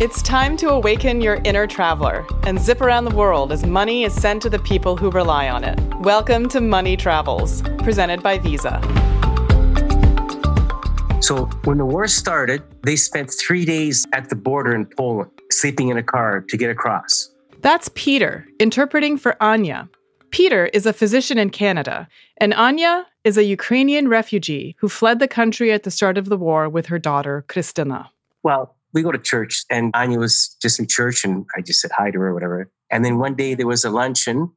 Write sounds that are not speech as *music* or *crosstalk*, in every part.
It's time to awaken your inner traveler and zip around the world as money is sent to the people who rely on it. Welcome to Money Travels, presented by Visa. So, when the war started, they spent three days at the border in Poland, sleeping in a car to get across. That's Peter, interpreting for Anya. Peter is a physician in Canada, and Anya is a Ukrainian refugee who fled the country at the start of the war with her daughter, Kristina. Well, we go to church and Anya was just in church and I just said hi to her or whatever. And then one day there was a luncheon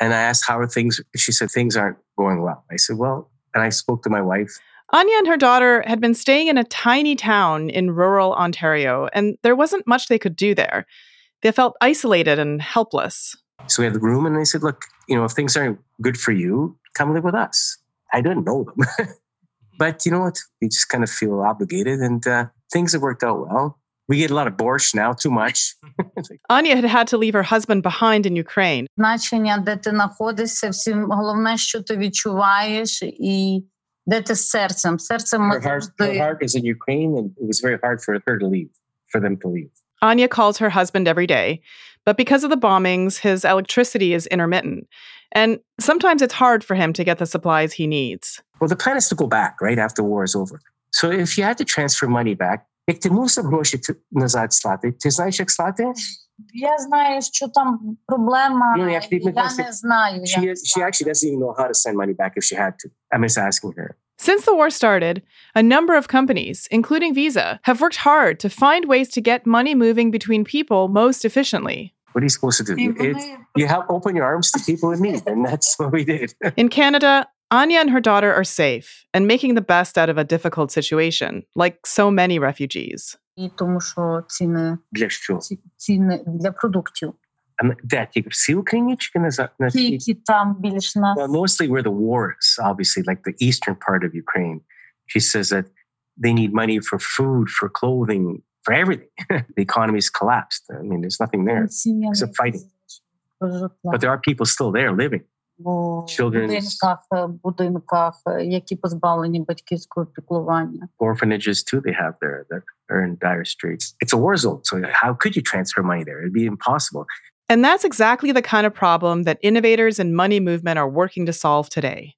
and I asked, How are things? She said, Things aren't going well. I said, Well, and I spoke to my wife. Anya and her daughter had been staying in a tiny town in rural Ontario, and there wasn't much they could do there. They felt isolated and helpless. So we had the room, and they said, Look, you know, if things aren't good for you, come live with us. I didn't know them. *laughs* but you know what? You just kind of feel obligated, and uh, things have worked out well. We get a lot of borscht now, too much. *laughs* Anya had had to leave her husband behind in Ukraine. Значення, де ти знаходишся, всім головне, що ти відчуваєш, і де ти з серцем. Серцем her heart, her heart is in Ukraine, and it was very hard for her to leave, for them to leave. Anya calls her husband every day, but because of the bombings, his electricity is intermittent. And sometimes it's hard for him to get the supplies he needs. Well, the plan is to go back right after war is over. So if you had to transfer money back, як ти мусив гроші назад слати, ти знаєш, як слати? Я знаю, що там проблема. Ну, як ти, я не знаю. She, she actually doesn't even know how to send money back if she had to. I'm just asking her. Since the war started, a number of companies, including Visa, have worked hard to find ways to get money moving between people most efficiently. What are you supposed to do? It, you help open your arms to people in need, and that's what we did. *laughs* in Canada, Anya and her daughter are safe and making the best out of a difficult situation, like so many refugees. тому що ціни для що? ціни для продуктів. Де тільки всі Україні чи на на Тільки там більш нас. Well, mostly where the war is, obviously, like the eastern part of Ukraine. She says that they need money for food, for clothing, for everything. *laughs* the economy's collapsed. I mean, there's nothing there except fighting. But there are people still there living. в будинках, будинках, які позбавлені батьківського піклування. Orphanages too they have there that are in dire straits. It's a war zone, so how could you transfer money there? It'd be impossible. And that's exactly the kind of problem that innovators and money movement are working to solve today.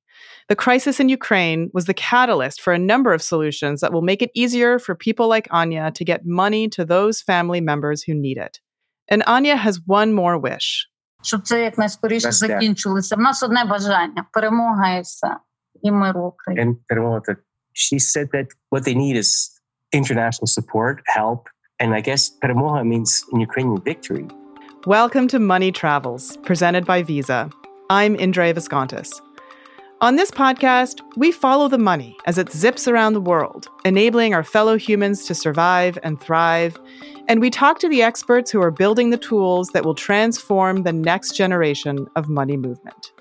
The crisis in Ukraine was the catalyst for a number of solutions that will make it easier for people like Anya to get money to those family members who need it. And Anya has one more wish. She said that what they need is international support, help, and I guess перемога means in Ukrainian victory. Welcome to Money Travels, presented by Visa. I'm Indre Viskontas. On this podcast, we follow the money as it zips around the world, enabling our fellow humans to survive and thrive and we talk to the experts who are building the tools that will transform the next generation of money movement.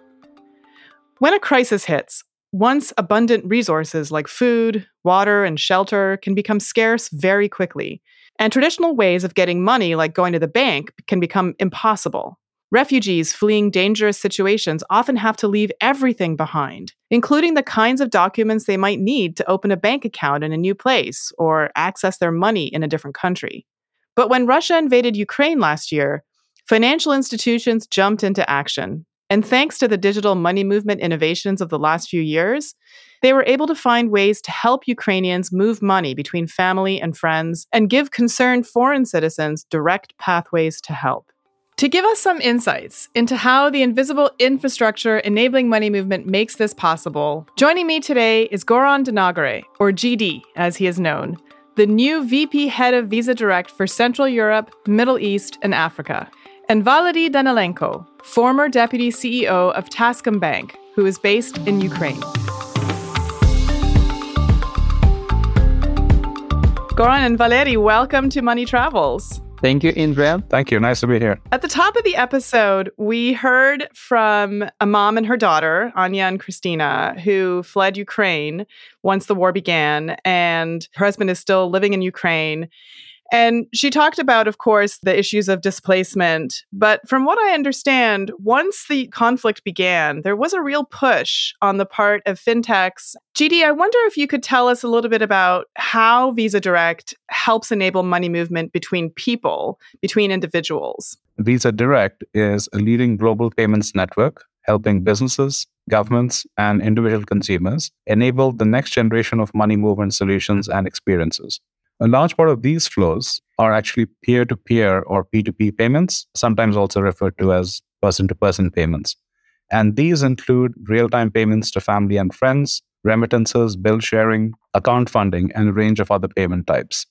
When a crisis hits, once abundant resources like food, water, and shelter can become scarce very quickly, and traditional ways of getting money, like going to the bank, can become impossible. Refugees fleeing dangerous situations often have to leave everything behind, including the kinds of documents they might need to open a bank account in a new place or access their money in a different country. But when Russia invaded Ukraine last year, financial institutions jumped into action. And thanks to the digital money movement innovations of the last few years, they were able to find ways to help Ukrainians move money between family and friends and give concerned foreign citizens direct pathways to help. To give us some insights into how the invisible infrastructure enabling money movement makes this possible, joining me today is Goran Dhanagare, or GD as he is known, the new VP head of Visa Direct for Central Europe, Middle East, and Africa, and Valeriy Danylenko, former deputy CEO of Tascombank, who is based in Ukraine. Goran and Valeriy, welcome to Money Travels. Thank you, Indra. Thank you. Nice to be here. At the top of the episode, we heard from a mom and her daughter, Anya and Christina, who fled Ukraine once the war began, and her husband is still living in Ukraine. And she talked about, of course, the issues of displacement. But from what I understand, once the conflict began, there was a real push on the part of fintechs. GD, I wonder if you could tell us a little bit about how Visa Direct helps enable money movement between people, between individuals. Visa Direct is a leading global payments network helping businesses, governments, and individual consumers enable the next generation of money movement solutions and experiences. A large part of these flows are actually peer to peer or P2P payments, sometimes also referred to as person to person payments. And these include real time payments to family and friends, remittances, bill sharing, account funding, and a range of other payment types.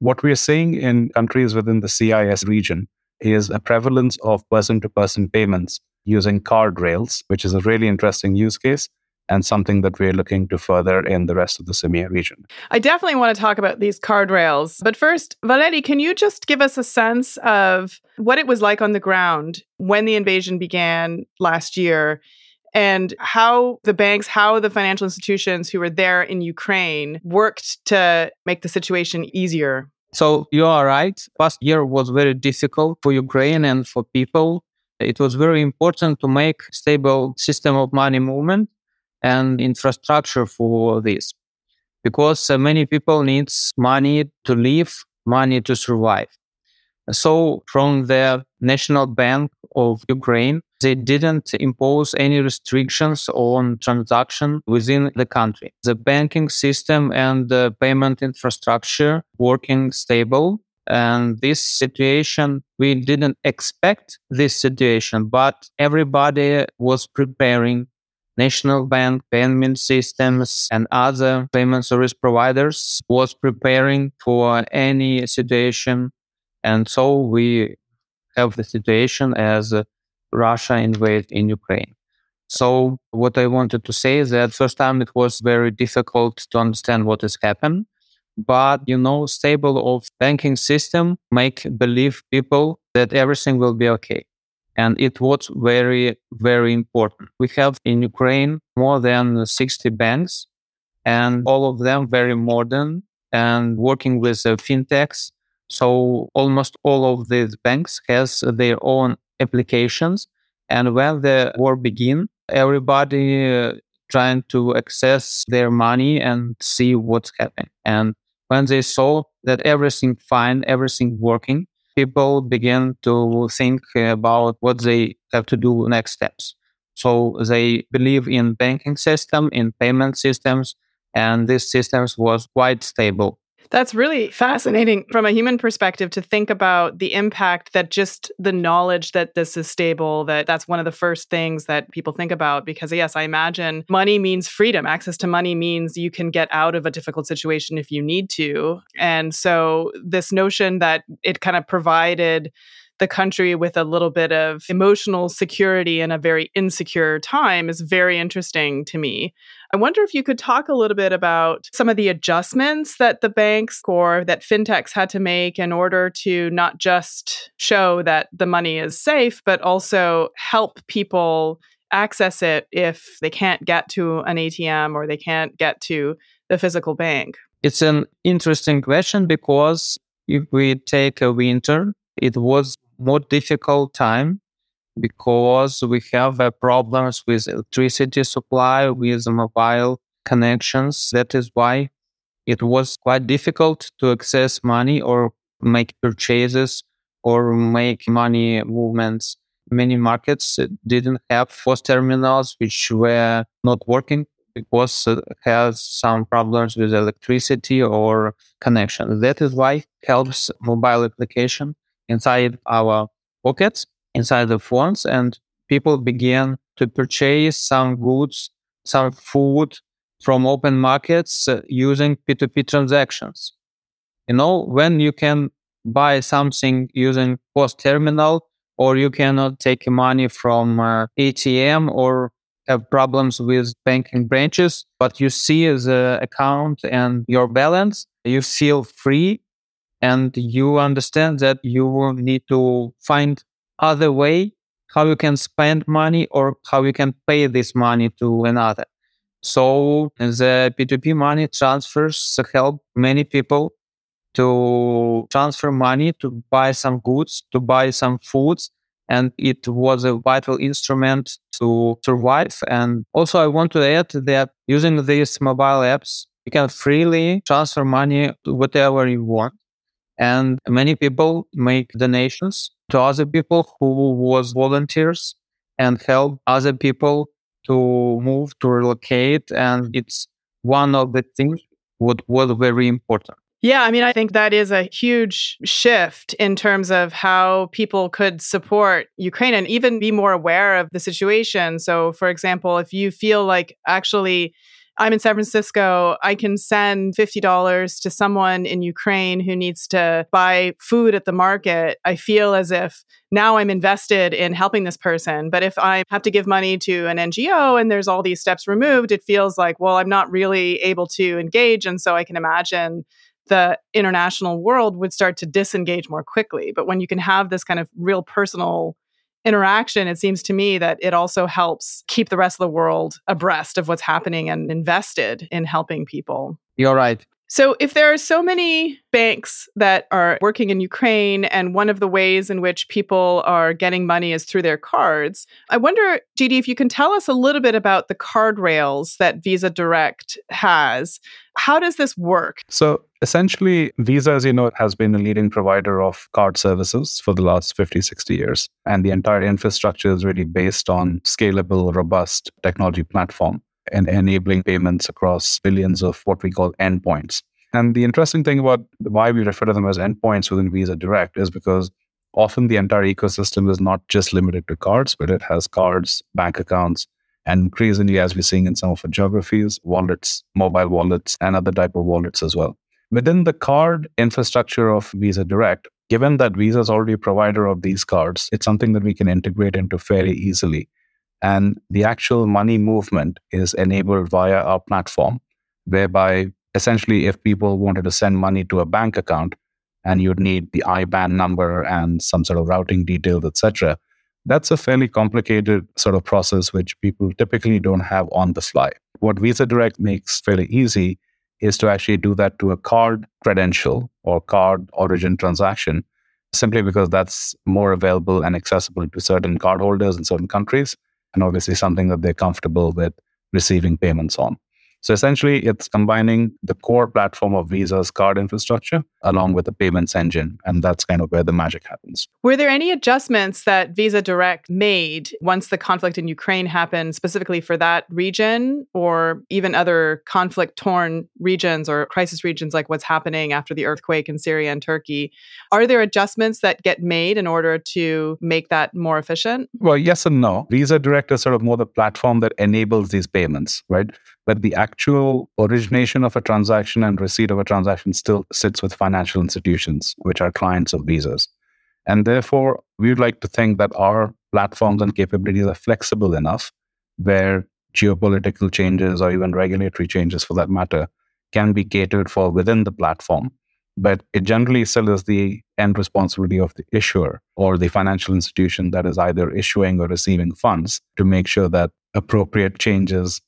What we are seeing in countries within the CIS region is a prevalence of person to person payments using card rails, which is a really interesting use case and something that we're looking to further in the rest of the CEMEA region. I definitely want to talk about these card rails. But first, Valeriy, can you just give us a sense of what it was like on the ground when the invasion began last year? And how the banks, how the financial institutions who were there in Ukraine worked to make the situation easier so you are right. Past year was very difficult for Ukraine and for people. It was very important to make stable system of money movement and infrastructure for this. Because uh, many people needs money to live money to survive. So from the national bank of ukraine they didn't impose any restrictions on transaction within the country. The banking system and the payment infrastructure working stable and this situation we didn't expect this situation but everybody was preparing national bank payment systems and other payment service providers was preparing for any situation. And so we have the situation as russia invaded in ukraine. So what i wanted to say is that first time it was very difficult to understand what has happened. But you know stable of banking system make believe people that everything will be okay and it was very, very important. We have in Ukraine more than 60 banks, and all of them very modern and working with uh, fintechs. So almost all of these banks has their own applications. And when the war began, everybody uh, trying to access their money and see what's happening. And when they saw that everything fine, everything working, people begin to think about what they have to do next steps. So they believe in banking system, in payment systems, and these systems was quite stable. That's really fascinating from a human perspective to think about the impact that just the knowledge that this is stable, that that's one of the first things that people think about. Because, yes, I imagine money means freedom. Access to money means you can get out of a difficult situation if you need to. And so, this notion that it kind of provided the country with a little bit of emotional security in a very insecure time is very interesting to me. I wonder if you could talk a little bit about some of the adjustments that the banks or that fintechs had to make in order to not just show that the money is safe, but also help people access it if they can't get to an ATM or they can't get to the physical bank. It's an interesting question because if we take a winter, it was more difficult time because we have uh, problems with electricity supply, with mobile connections. That is why it was quite difficult to access money or make purchases or make money movements. Many markets didn't have POS terminals, which were not working because it has some problems with electricity or connection. That is why helps mobile application inside our pockets, inside the phones, and people began to purchase some goods, some food from open markets uh, using P2P transactions. You know, when you can buy something using POS terminal, or you cannot take money from uh, ATM or have problems with banking branches, but you see the account and your balance, you feel free and you understand that you will need to find other way how you can spend money or how you can pay this money to another. So the P2P money transfers help many people to transfer money, to buy some goods, to buy some foods. And it was a vital instrument to survive. And also, I want to add that using these mobile apps, you can freely transfer money to whatever you want. And many people make donations to other people who was volunteers and help other people to move, to relocate. And it's one of the things what was very important. Yeah, I mean, I think that is a huge shift in terms of how people could support Ukraine and even be more aware of the situation. So, for example, if you feel like actually I'm in San Francisco. I can send $50 to someone in Ukraine who needs to buy food at the market. I feel as if now I'm invested in helping this person. But if I have to give money to an NGO and there's all these steps removed, it feels like, well, I'm not really able to engage. And so I can imagine the international world would start to disengage more quickly. But when you can have this kind of real personal interaction, it seems to me that it also helps keep the rest of the world abreast of what's happening and invested in helping people. You're right. So, if there are so many banks that are working in Ukraine, and one of the ways in which people are getting money is through their cards, I wonder, GD, if you can tell us a little bit about the card rails that Visa Direct has. How does this work? So, essentially, Visa, as you know, has been a leading provider of card services for the last 50, 60 years. And the entire infrastructure is really based on scalable, robust technology platform and enabling payments across billions of what we call endpoints. And the interesting thing about why we refer to them as endpoints within Visa Direct is because often the entire ecosystem is not just limited to cards, but it has cards, bank accounts, and increasingly, as we're seeing in some of our geographies, wallets, mobile wallets, and other type of wallets as well. Within the card infrastructure of Visa Direct, given that Visa is already a provider of these cards, it's something that we can integrate into fairly easily. And the actual money movement is enabled via our platform, whereby essentially, if people wanted to send money to a bank account and you'd need the IBAN number and some sort of routing details, etc., that's a fairly complicated sort of process which people typically don't have on the fly. What Visa Direct makes fairly easy is to actually do that to a card credential or card origin transaction, simply because that's more available and accessible to certain cardholders in certain countries and obviously something that they're comfortable with receiving payments on. So essentially, it's combining the core platform of Visa's card infrastructure along with the payments engine. And that's kind of where the magic happens. Were there any adjustments that Visa Direct made once the conflict in Ukraine happened, specifically for that region, or even other conflict torn regions or crisis regions like what's happening after the earthquake in Syria and Turkey? Are there adjustments that get made in order to make that more efficient? Well, yes and no. Visa Direct is sort of more the platform that enables these payments, right? But the actual origination of a transaction and receipt of a transaction still sits with financial institutions, which are clients of Visas. And therefore, we would like to think that our platforms and capabilities are flexible enough where geopolitical changes or even regulatory changes, for that matter, can be catered for within the platform. But it generally still is the end responsibility of the issuer or the financial institution that is either issuing or receiving funds to make sure that appropriate changes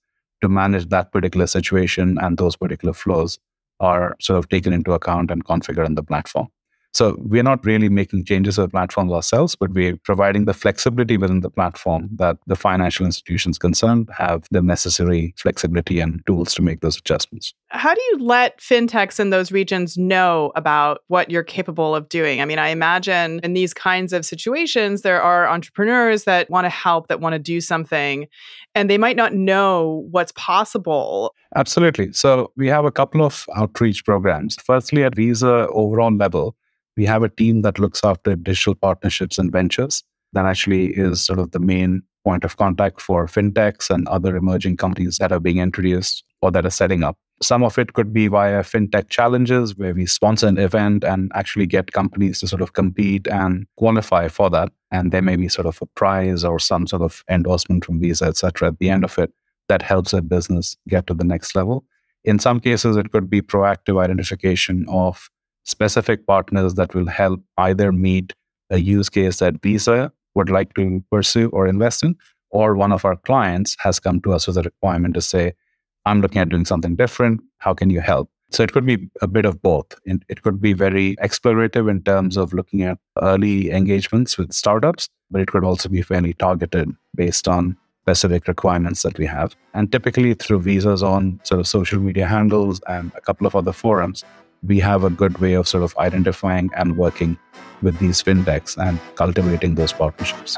to manage that particular situation and those particular flows are sort of taken into account and configured in the platform. So we're not really making changes to the platforms ourselves, but we're providing the flexibility within the platform that the financial institutions concerned have the necessary flexibility and tools to make those adjustments. How do you let fintechs in those regions know about what you're capable of doing? I mean, I imagine in these kinds of situations, there are entrepreneurs that want to help, that want to do something, and they might not know what's possible. Absolutely. So we have a couple of outreach programs. Firstly, at Visa overall level, we have a team that looks after digital partnerships and ventures that actually is sort of the main point of contact for fintechs and other emerging companies that are being introduced or that are setting up. Some of it could be via fintech challenges where we sponsor an event and actually get companies to sort of compete and qualify for that. And there may be sort of a prize or some sort of endorsement from Visa, etc. at the end of it that helps a business get to the next level. In some cases, it could be proactive identification of specific partners that will help either meet a use case that Visa would like to pursue or invest in, or one of our clients has come to us with a requirement to say, I'm looking at doing something different. How can you help? So it could be a bit of both. It could be very explorative in terms of looking at early engagements with startups, but it could also be fairly targeted based on specific requirements that we have. And typically through Visa's on sort of social media handles and a couple of other forums, we have a good way of sort of identifying and working with these fintechs and cultivating those partnerships.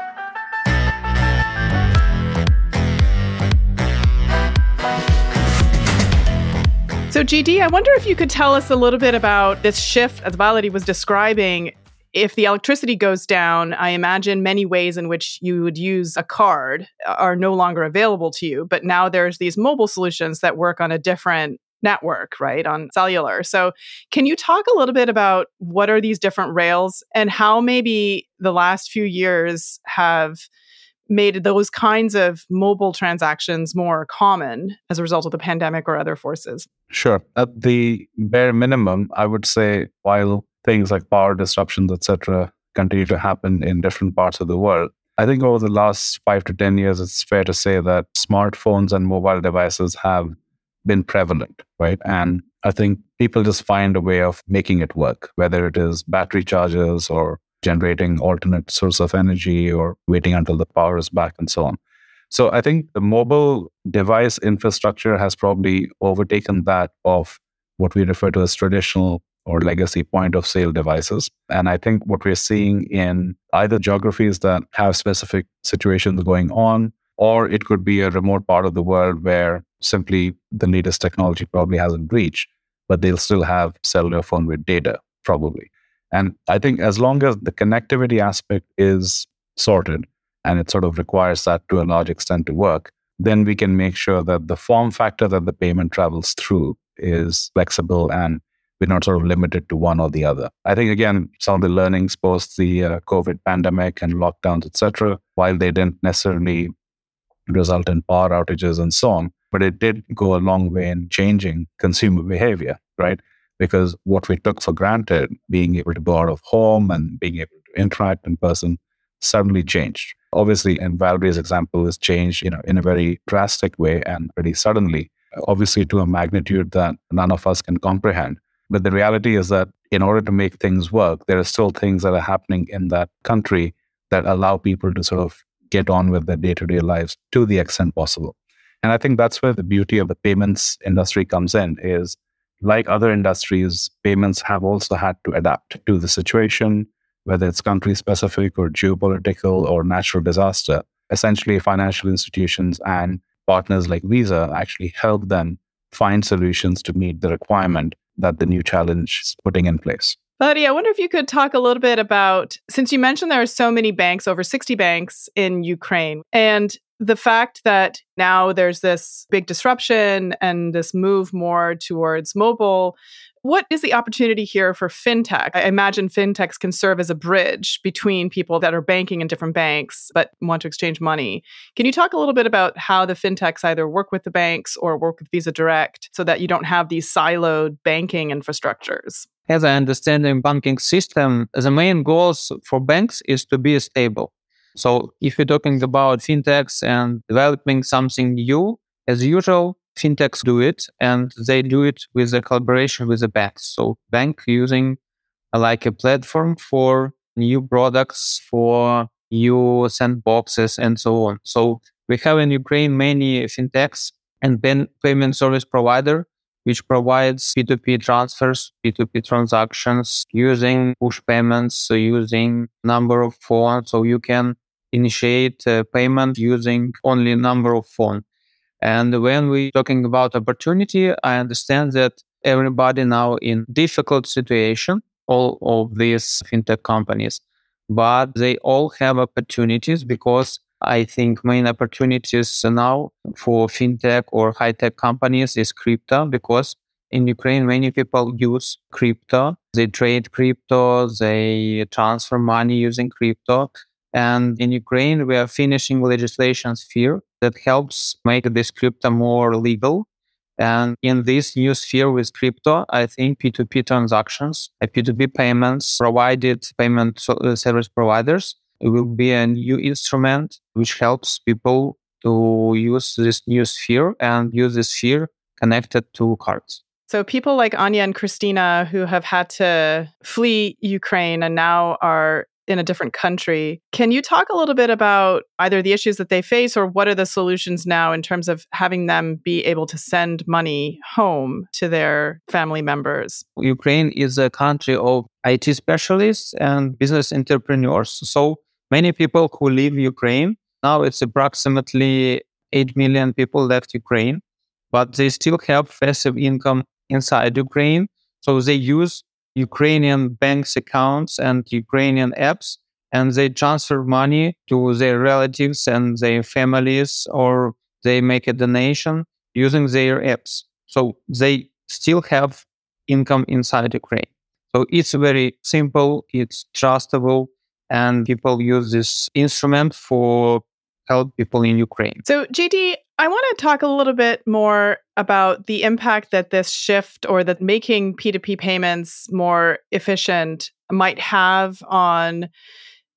So, GD, I wonder if you could tell us a little bit about this shift, as Valeriy was describing. If the electricity goes down, I imagine many ways in which you would use a card are no longer available to you. But now there's these mobile solutions that work on a different network, right, on cellular. So, can you talk a little bit about what are these different rails and how maybe the last few years have made those kinds of mobile transactions more common as a result of the pandemic or other forces? Sure. At the bare minimum, I would say while things like power disruptions, etc., continue to happen in different parts of the world, I think over the last five to 10 years, it's fair to say that smartphones and mobile devices have been prevalent, right? And I think people just find a way of making it work, whether it is battery chargers or generating alternate source of energy or waiting until the power is back and so on. So I think the mobile device infrastructure has probably overtaken that of what we refer to as traditional or legacy point of sale devices. And I think what we're seeing in either geographies that have specific situations going on, or it could be a remote part of the world where simply the latest technology probably hasn't reached, but they'll still have cellular phone with data, probably. And I think as long as the connectivity aspect is sorted and it sort of requires that to a large extent to work, then we can make sure that the form factor that the payment travels through is flexible and we're not sort of limited to one or the other. I think again, some of the learnings post the uh, COVID pandemic and lockdowns, etc., while they didn't necessarily result in power outages and so on, but it did go a long way in changing consumer behavior, right? because what we took for granted, being able to go out of home and being able to interact in person, suddenly changed. Obviously, in Valeriy's example, is changed, you know, in a very drastic way and pretty suddenly, obviously to a magnitude that none of us can comprehend. But the reality is that in order to make things work, there are still things that are happening in that country that allow people to sort of get on with their day-to-day lives to the extent possible. And I think that's where the beauty of the payments industry comes in is like other industries, payments have also had to adapt to the situation, whether it's country specific or geopolitical or natural disaster. Essentially, financial institutions and partners like Visa actually help them find solutions to meet the requirement that the new challenge is putting in place. Buddy, I wonder if you could talk a little bit about since you mentioned there are so many banks, over 60 banks in Ukraine, and the fact that now there's this big disruption and this move more towards mobile what is the opportunity here for fintech? I imagine fintechs can serve as a bridge between people that are banking in different banks but want to exchange money. Can you talk a little bit about how the fintechs either work with the banks or work with Visa Direct so that you don't have these siloed banking infrastructures? As I understand the banking system, the main goals for banks is to be stable. So if you're talking about fintechs and developing something new, as usual, fintechs do it and they do it with a collaboration with the banks. So bank using uh, like a platform for new products, for new sandboxes and so on. So we have in Ukraine many fintechs and payment service provider which provides P2P transfers, P2P transactions using push payments, using number of phones. So you can initiate payment using only number of phone. And when we're talking about opportunity, I understand that everybody now in difficult situation, all of these fintech companies, but they all have opportunities because I think main opportunities now for fintech or high tech companies is crypto because in Ukraine, many people use crypto. They trade crypto, they transfer money using crypto. And in Ukraine, we are finishing legislation sphere that helps make this crypto more legal. And in this new sphere with crypto, I think P2P transactions, P2P payments provided payment uh, service providers will be a new instrument which helps people to use this new sphere and use this sphere connected to cards. So, people like Anya and Christina who have had to flee Ukraine and now are in a different country. Can you talk a little bit about either the issues that they face or what are the solutions now in terms of having them be able to send money home to their family members? Ukraine is a country of IT specialists and business entrepreneurs. So many people who leave Ukraine, now it's approximately 8 million people left Ukraine, but they still have passive income inside Ukraine. So they use Ukrainian banks accounts and Ukrainian apps, and they transfer money to their relatives and their families, or they make a donation using their apps. So they still have income inside Ukraine. So it's very simple, it's trustable, and people use this instrument for help people in Ukraine. So, GD, I want to talk a little bit more about the impact that this shift or that making P2P payments more efficient might have on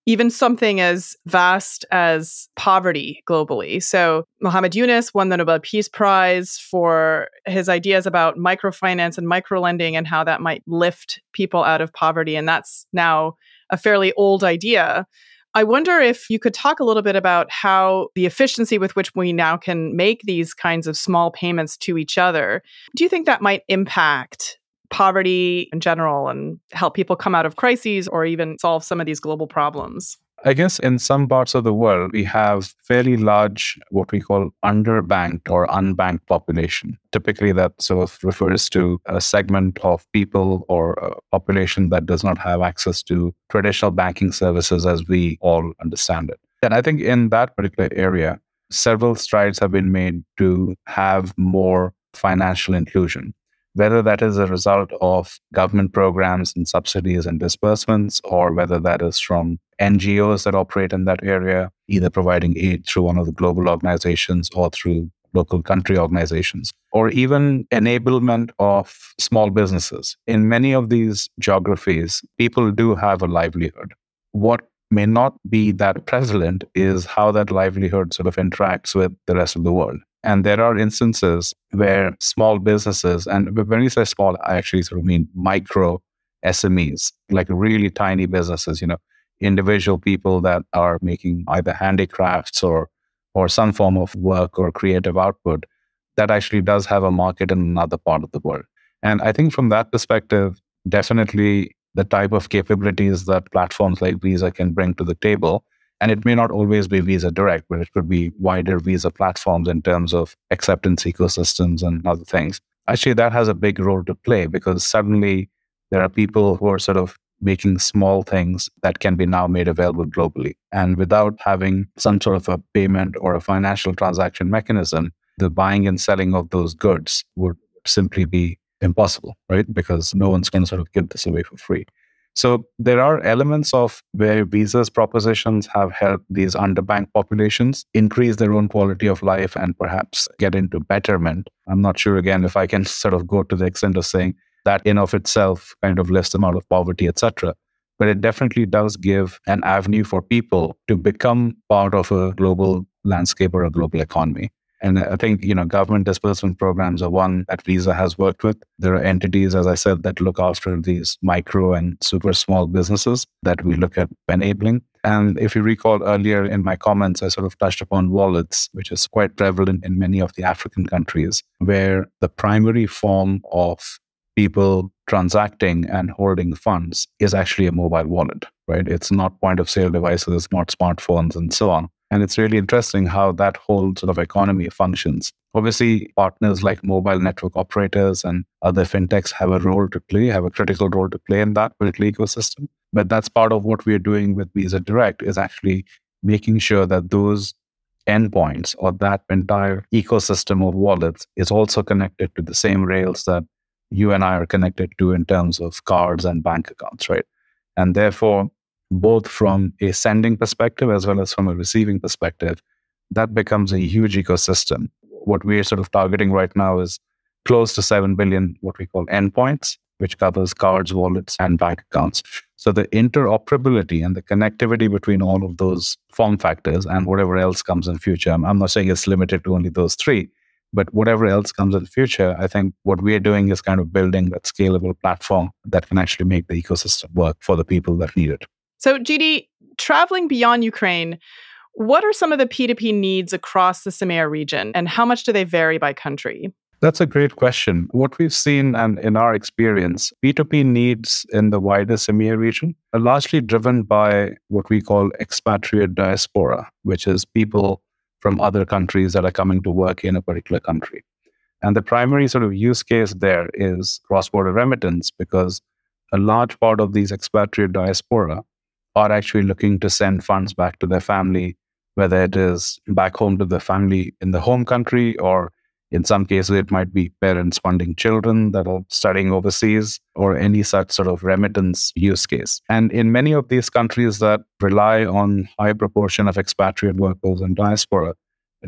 even something as vast as poverty globally. So, Muhammad Yunus won the Nobel Peace Prize for his ideas about microfinance and microlending and how that might lift people out of poverty. And that's now a fairly old idea. I wonder if you could talk a little bit about how the efficiency with which we now can make these kinds of small payments to each other. Do you think that might impact poverty in general and help people come out of crises or even solve some of these global problems? I guess in some parts of the world, we have fairly large, what we call underbanked or unbanked population. Typically, that sort of refers to a segment of people or a population that does not have access to traditional banking services as we all understand it. And I think in that particular area, several strides have been made to have more financial inclusion whether that is a result of government programs and subsidies and disbursements, or whether that is from NGOs that operate in that area, either providing aid through one of the global organizations or through local country organizations, or even enablement of small businesses. In many of these geographies, people do have a livelihood. What may not be that prevalent is how that livelihood sort of interacts with the rest of the world. And there are instances where small businesses, and when we say small, I actually sort of mean micro SMEs, like really tiny businesses, you know, individual people that are making either handicrafts or or some form of work or creative output that actually does have a market in another part of the world. And I think from that perspective, definitely the type of capabilities that platforms like Visa can bring to the table and it may not always be Visa Direct, but it could be wider Visa platforms in terms of acceptance ecosystems and other things. Actually, that has a big role to play because suddenly there are people who are sort of making small things that can be now made available globally. And without having some sort of a payment or a financial transaction mechanism, the buying and selling of those goods would simply be impossible, right? Because no one's going to sort of give this away for free. So there are elements of where Visa's propositions have helped these underbanked populations increase their own quality of life and perhaps get into betterment. I'm not sure again if I can *laughs* sort of go to the extent of saying that in of itself kind of lifts them out of poverty, etc. But it definitely does give an avenue for people to become part of a global landscape or a global economy. And I think, you know, government disbursement programs are one that Visa has worked with. There are entities, as I said, that look after these micro and super small businesses that we look at enabling. And if you recall earlier in my comments, I sort of touched upon wallets, which is quite prevalent in many of the African countries, where the primary form of people transacting and holding funds is actually a mobile wallet, right? It's not point of sale devices, not smartphones, and so on. And it's really interesting how that whole sort of economy functions. Obviously, partners like mobile network operators and other fintechs have a role to play, have a critical role to play in that particular ecosystem. But that's part of what we're doing with Visa Direct is actually making sure that those endpoints or that entire ecosystem of wallets is also connected to the same rails that you and I are connected to in terms of cards and bank accounts, right? And therefore, both from a sending perspective as well as from a receiving perspective, that becomes a huge ecosystem. What we're sort of targeting right now is close to 7 billion, what we call endpoints, which covers cards, wallets, and bank accounts. So the interoperability and the connectivity between all of those form factors and whatever else comes in future, I'm not saying it's limited to only those three, But whatever else comes in the future, I think what we are doing is kind of building that scalable platform that can actually make the ecosystem work for the people that need it. So, GD, traveling beyond Ukraine, what are some of the P2P needs across the CEMEA region, and how much do they vary by country? That's a great question. What we've seen and in our experience, P2P needs in the wider CEMEA region are largely driven by what we call expatriate diaspora, which is people from other countries that are coming to work in a particular country. And the primary sort of use case there is cross border remittance because a large part of these expatriate diaspora are actually looking to send funds back to their family whether it is back home to the family in the home country or in some cases it might be parents funding children that are studying overseas or any such sort of remittance use case. And in many of these countries that rely on high proportion of expatriate workers and diaspora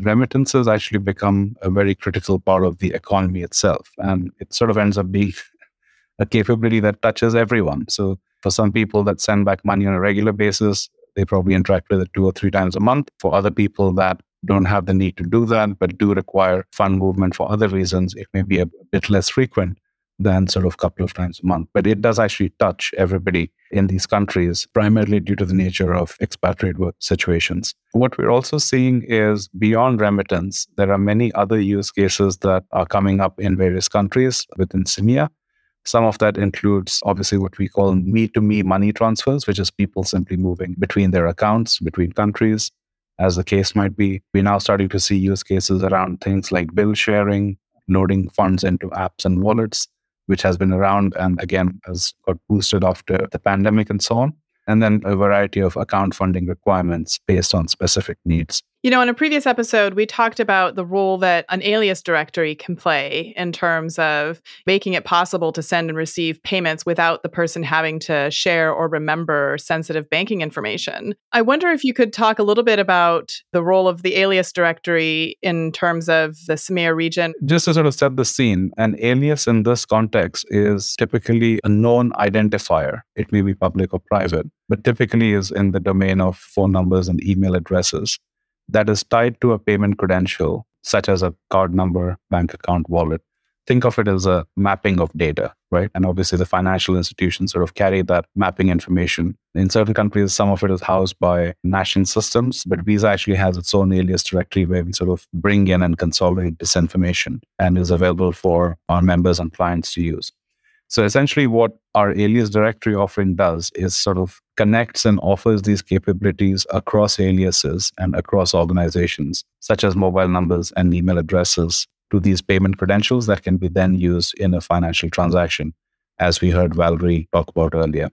remittances actually become a very critical part of the economy itself. And it sort of ends up being *laughs* a capability that touches everyone. So for some people that send back money on a regular basis they probably interact with it two or three times a month. For other people that don't have the need to do that, but do require fund movement for other reasons, it may be a bit less frequent than sort of a couple of times a month. But it does actually touch everybody in these countries, primarily due to the nature of expatriate work situations. What we're also seeing is beyond remittance, there are many other use cases that are coming up in various countries within CEMEA some of that includes obviously what we call me to me money transfers, which is people simply moving between their accounts, between countries, as the case might be. We're now starting to see use cases around things like bill sharing, loading funds into apps and wallets, which has been around and again has got boosted after the pandemic and so on. And then a variety of account funding requirements based on specific needs. You know, in a previous episode, we talked about the role that an alias directory can play in terms of making it possible to send and receive payments without the person having to share or remember sensitive banking information. I wonder if you could talk a little bit about the role of the alias directory in terms of the CEMEA region. Just to sort of set the scene, an alias in this context is typically a known identifier. It may be public or private, but typically is in the domain of phone numbers and email addresses that is tied to a payment credential, such as a card number, bank account, wallet. Think of it as a mapping of data, right? And obviously, the financial institutions sort of carry that mapping information. In certain countries, some of it is housed by national systems, but Visa actually has its own alias directory where we sort of bring in and consolidate this information and is available for our members and clients to use. So essentially, what our alias directory offering does is sort of connects and offers these capabilities across aliases and across organizations, such as mobile numbers and email addresses, to these payment credentials that can be then used in a financial transaction, as we heard Valeriy talk about earlier.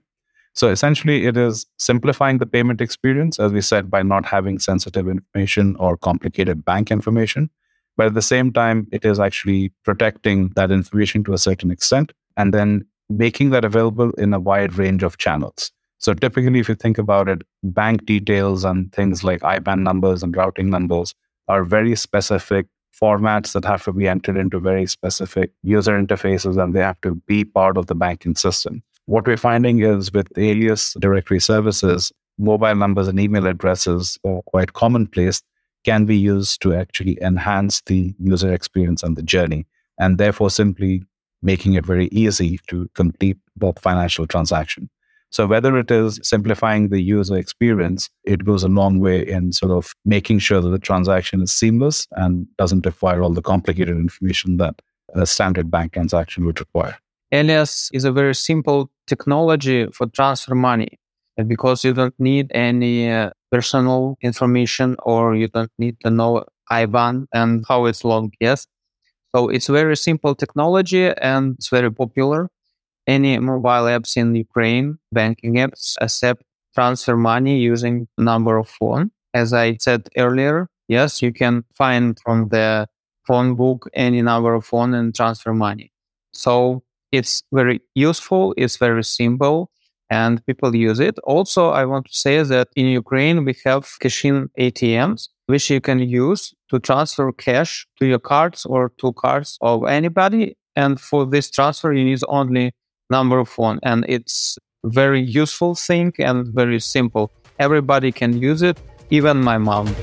So essentially, it is simplifying the payment experience, as we said, by not having sensitive information or complicated bank information. But at the same time, it is actually protecting that information to a certain extent and then making that available in a wide range of channels. So typically, if you think about it, bank details and things like IBAN numbers and routing numbers are very specific formats that have to be entered into very specific user interfaces and they have to be part of the banking system. What we're finding is with alias directory services, mobile numbers and email addresses are quite commonplace, can be used to actually enhance the user experience and the journey, and therefore simply making it very easy to complete the financial transaction. So whether it is simplifying the user experience, it goes a long way in sort of making sure that the transaction is seamless and doesn't require all the complicated information that a standard bank transaction would require. Alias is a very simple technology for transfer money. Because you don't need any uh, personal information or you don't need to know IBAN and how it's logged, yes. So it's very simple technology and it's very popular. Any mobile apps in Ukraine, banking apps accept transfer money using number of phone. As I said earlier, yes, you can find from the phone book any number of phone and transfer money. So it's very useful. It's very simple and people use it. Also, I want to say that in Ukraine, we have cash-in ATMs, which you can use to transfer cash to your cards or to cards of anybody. And for this transfer, you need only number of phone. And it's very useful thing and very simple. Everybody can use it, even my mom.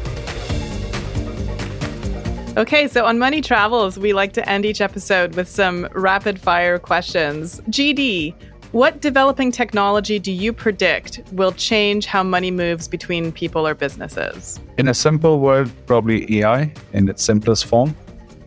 Okay, so on Money Travels, we like to end each episode with some rapid fire questions. GD, what developing technology do you predict will change how money moves between people or businesses? In a simple word, probably AI in its simplest form.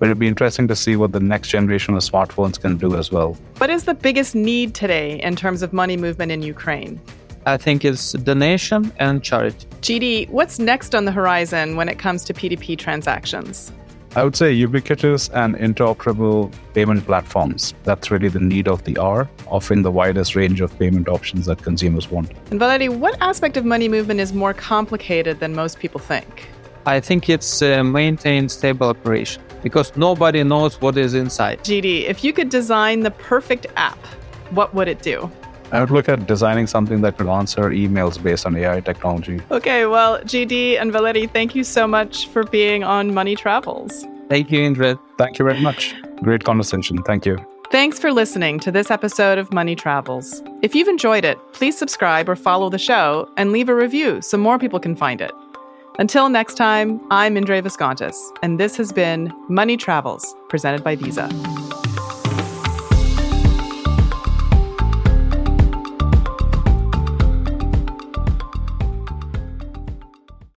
But it'd be interesting to see what the next generation of smartphones can do as well. What is the biggest need today in terms of money movement in Ukraine? I think it's donation and charity. GD, what's next on the horizon when it comes to P2P transactions? I would say ubiquitous and interoperable payment platforms. That's really the need of the hour, offering the widest range of payment options that consumers want. And Valeriy, what aspect of money movement is more complicated than most people think? I think it's uh, maintain stable operation because nobody knows what is inside. GD, if you could design the perfect app, what would it do? I would look at designing something that could answer emails based on AI technology. Okay, well, GD and Valeriy, thank you so much for being on Money Travels. Thank you, Indre. Thank you very much. Great conversation. Thank you. Thanks for listening to this episode of Money Travels. If you've enjoyed it, please subscribe or follow the show and leave a review so more people can find it. Until next time, I'm Indre Viskontas, and this has been Money Travels, presented by Visa.